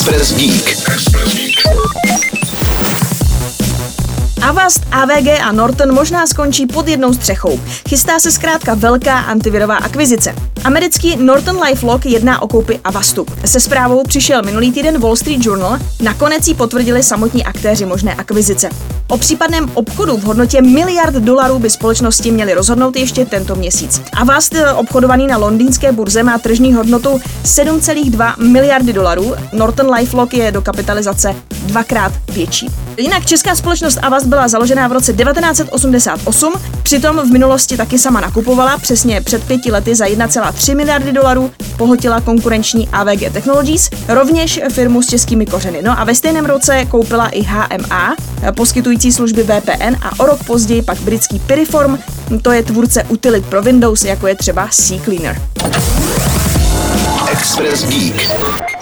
Express Geek. Avast, AVG a Norton možná skončí pod jednou střechou. Chystá se zkrátka velká antivirová akvizice. Americký Norton LifeLock jedná o koupi Avastu. Se zprávou přišel minulý týden Wall Street Journal, nakonec ji potvrdili samotní aktéři možné akvizice. O případném obchodu v hodnotě miliard dolarů by společnosti měly rozhodnout ještě tento měsíc. Avast, obchodovaný na londýnské burze, má tržní hodnotu 7,2 miliardy dolarů. Norton LifeLock je do kapitalizace dvakrát větší. Jinak česká společnost Avast byla založena v roce 1988, přitom v minulosti taky sama nakupovala, přesně před pěti lety za 1,3 miliardy dolarů pohotila konkurenční AVG Technologies, rovněž firmu s českými kořeny. No a ve stejném roce koupila i HMA, poskytující služby VPN a o rok později pak britský Piriform, to je tvůrce utilit pro Windows, jako je třeba CCleaner. Express Geek.